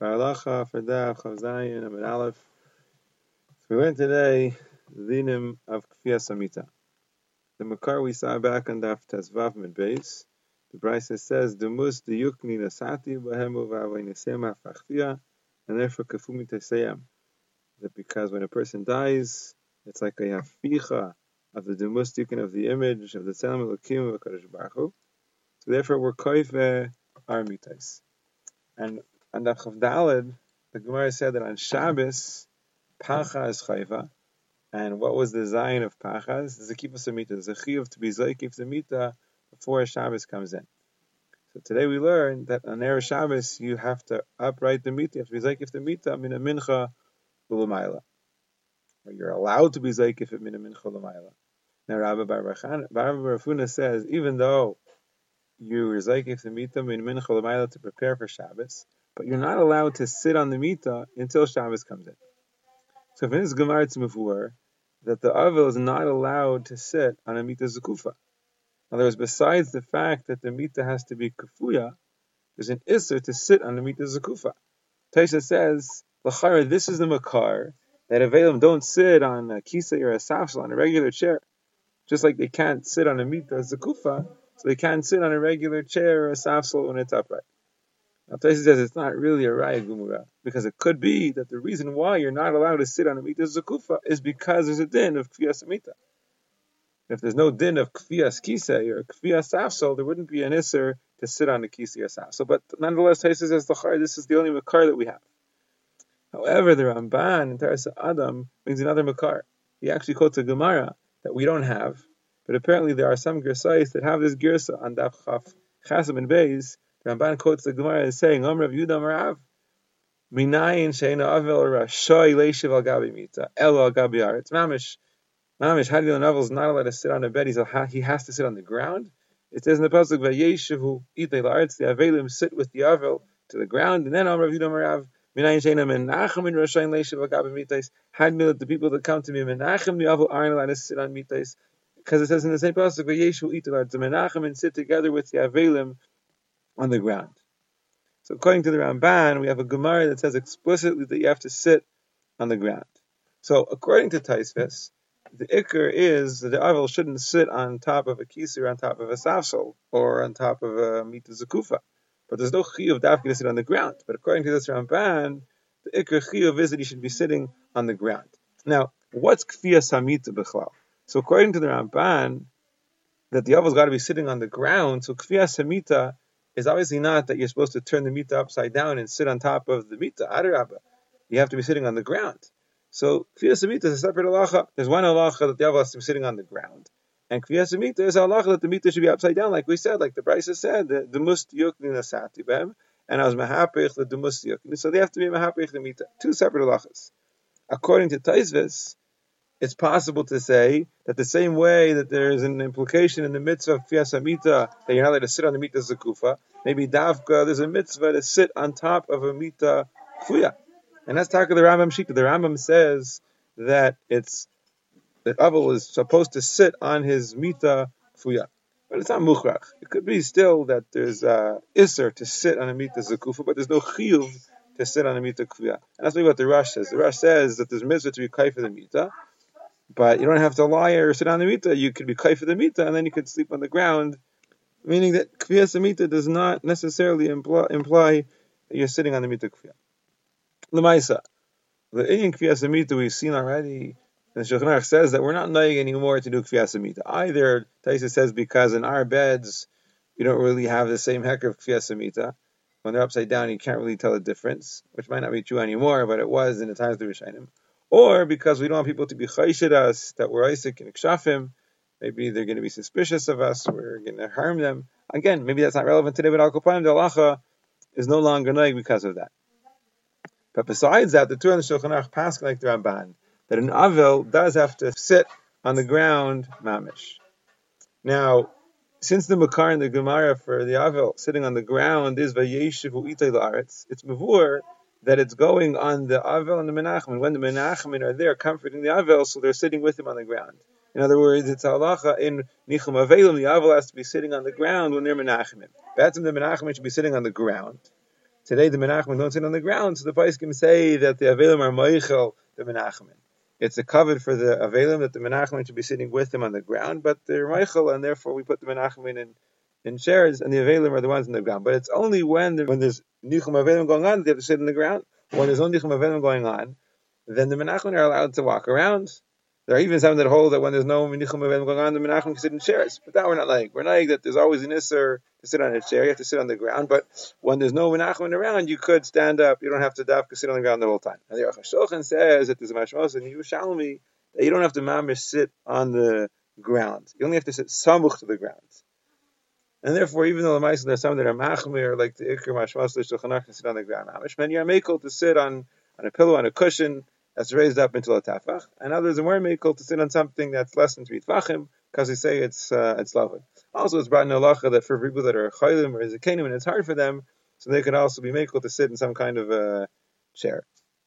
Dvar Halacha for Daf Chavzayin Amid Aleph. We learned today dinim of Kfiyas Amita. The Makar we saw back on Daf Tezvav Mid Beis. The Brisa says Dumus Diyukni Nasati Bahemu Vavayinesema Fachfia and therefore Kafumi Teseyam. That because when a person dies, it's like a haficha of the Dumus Diyukin of the image of the Tzelem Elokim of HaKadosh Baruch. So therefore we're koife our. And on the Chavdalid, the Gemara said that on Shabbos, Pacha is chayva, and what was the Zion of Pachas? Kippur Samita, the Chiyuv to be Zoykif Samita before Shabbos comes in. So today we learn that on Erev Shabbos you have to upright the Mita, you have to be the Mita, Mina Mincha Ulumayla. Or you're allowed to be Zoykif at Mina Mincha Ulumayla. Now Rabbi Barafuna says, even though you are Zoykif the Mita, Mina Mincha Ulumayla to prepare for Shabbos, but you're not allowed to sit on the Mita until Shabbos comes in. So if in this Gemara it's Mavur, that the Avil is not allowed to sit on a Mita Zakufa. In other words, besides the fact that the Mita has to be Kafuya, there's an Isser to sit on the Mita Zakufa. Taisha says, L'chara, this is the Makar, that Avelim don't sit on a Kisa or a Safsal, on a regular chair. Just like they can't sit on a Mita Zakufa, so they can't sit on a regular chair or a Safsal when it's upright. Taisa says it's not really a Raya Gumura, because it could be that the reason why you're not allowed to sit on a Mita Zakufa is because there's a din of Kfiyas Mita. If there's no din of Kfiyas Kisei or Kfiyas Safsal, there wouldn't be an Isser to sit on the Kisei or Safsal. But nonetheless, Taisa says the this is the only Makar that we have. However, the Ramban in Toras HaAdam brings another Makar. He actually quotes a Gemara that we don't have, but apparently there are some Gersais that have this Gersa on Daf Chaf Chasim and Beis Ramban quotes the Gemara as saying, Om Rav Yudah Marav, Minayin Sheina Avel Rashoy Leishiv Al Gabi Mita, El Al Gabi Aretz. Mamish, Mamish, Hadi Avel is not allowed to sit on a bed, He's he has to sit on the ground. It says in the Pasuk, Vayeshivu Itei La'aretz, the Avelim sit with the Avel to the ground, and then Om Rav Yudah Marav, Minayin Sheina Menachem in Rashoy Leishiv Al Gabi Mitais, Had the people that come to me, Menachem the Avel aren't allowed to sit on Mitais, because it says in the same Pasuk, La'aretz, the Menachem and sit together with the Avelim on the ground. So according to the Ramban, we have a Gemara that says explicitly that you have to sit on the ground. So according to Tosfos, the Iker is that the Avel shouldn't sit on top of a kisir, on top of a safsel, or on top of a mita zakufa. But there's no chi of dafki to sit on the ground. But according to this Ramban, the Iker chi of is that he should be sitting on the ground. Now, what's kfiyas samita b'chlal? So according to the Ramban, that the Avel's got to be sitting on the ground. So kfiyas samita is obviously not that you're supposed to turn the mita upside down and sit on top of the mita. You have to be sitting on the ground. So Kviyas Mita is a separate halacha. There's one halacha that the to be sitting on the ground. And Kviyas Mita is a halacha that the mita should be upside down, like we said, like the Brisa said, the, must yukni bem, and I was mahapich the must yukni. So they have to be mahapich the mita. Two separate halachas. According to Tosfos, it's possible to say that the same way that there is an implication in the mitzvah of Kviyas Mita that you're not allowed to sit on the mita zakufa, maybe davka there's a mitzvah to sit on top of a mita fuya. And that's talking the Rambam Shita. The Rambam says that it's that Avel is supposed to sit on his mita fuya. But it's not mukhrach. It could be still that there's uh, iser to sit on a mita zakufa, but there's no chiyuv to sit on a mita kuya. And that's what the Rosh says. The Rosh says that there's mitzvah to be kai for the mita, but you don't have to lie or sit on the mita. You could be kai for the mita, and then you could sleep on the ground meaning that Kviyas Amita does not necessarily imply, imply, that you're sitting on the Mita Kviya. Lemaisa, the Indian Kviyas Amita we've seen already, the Shulchan says that we're not knowing anymore to do Kviyas Amita. Either, Taisa says, because in our beds, you don't really have the same heck of Kviyas Amita. When they're upside down, you can't really tell the difference, which might not be true anymore, but it was in the times of the Rishonim. Or because we don't want people to be chayshid us, that we're Isaac and Ikshafim, Maybe they're going to be suspicious of us. We're going to harm them. Again, maybe that's not relevant today, but Al Kopanim the is no longer noig because of that. But besides that, the Tur and the Shulchan Aruch pass like the Ramban that an Avil does have to sit on the ground mamish. Now, since the Makar and the Gemara for the Avil sitting on the ground is Vayeshivu Itay La'aretz, it's Mavur that it's going on the Avel and the Menachem. When the Menachem are there comforting the Avel, so they're sitting with him on the ground. In other words, it's halacha in nichum avelim. The aval has to be sitting on the ground when they're menachemim. Betzim the menachemim should be sitting on the ground. Today the Menachem don't sit on the ground, so the Paiskim say that the Avelim are Moichel the Menachem. It's a covet for the Avelim that the Menachem should be sitting with them on the ground, but they're Moichel, and therefore we put the Menachem in in shares, and the Avelim are the ones in the ground. But it's only when the, when there's Nichum Avelim going on, that they have to sit in the ground. When there's no Nichum Avelim going on, then the Menachem are allowed to walk around. There are even some that hold that when there's no Menichum Avelim going on, the Menachem can sit in chairs. But that we're not like. We're not like that there's always an Isser to sit on a chair. You have to sit on the ground. But when there's no Menachem around, you could stand up. You don't have to dafka sit on the ground the whole time. And the Aruch says that there's a mashmos in Yerushalmi that you don't have to mamish sit on the ground. You only have to sit samuch to the ground. And therefore, even though the mice there's some that are machmir, like the ikr mashmos the to sit on the ground, mamish, then you're makel to sit on on a pillow on a cushion that's raised up into a tafach, and others are more makel to sit on something that's less than three tfachim because they say it's uh, it's lovely. Also, it's brought in halacha that for people that are chaylim or zakanim and it's hard for them, so they could also be makel to sit in some kind of a chair.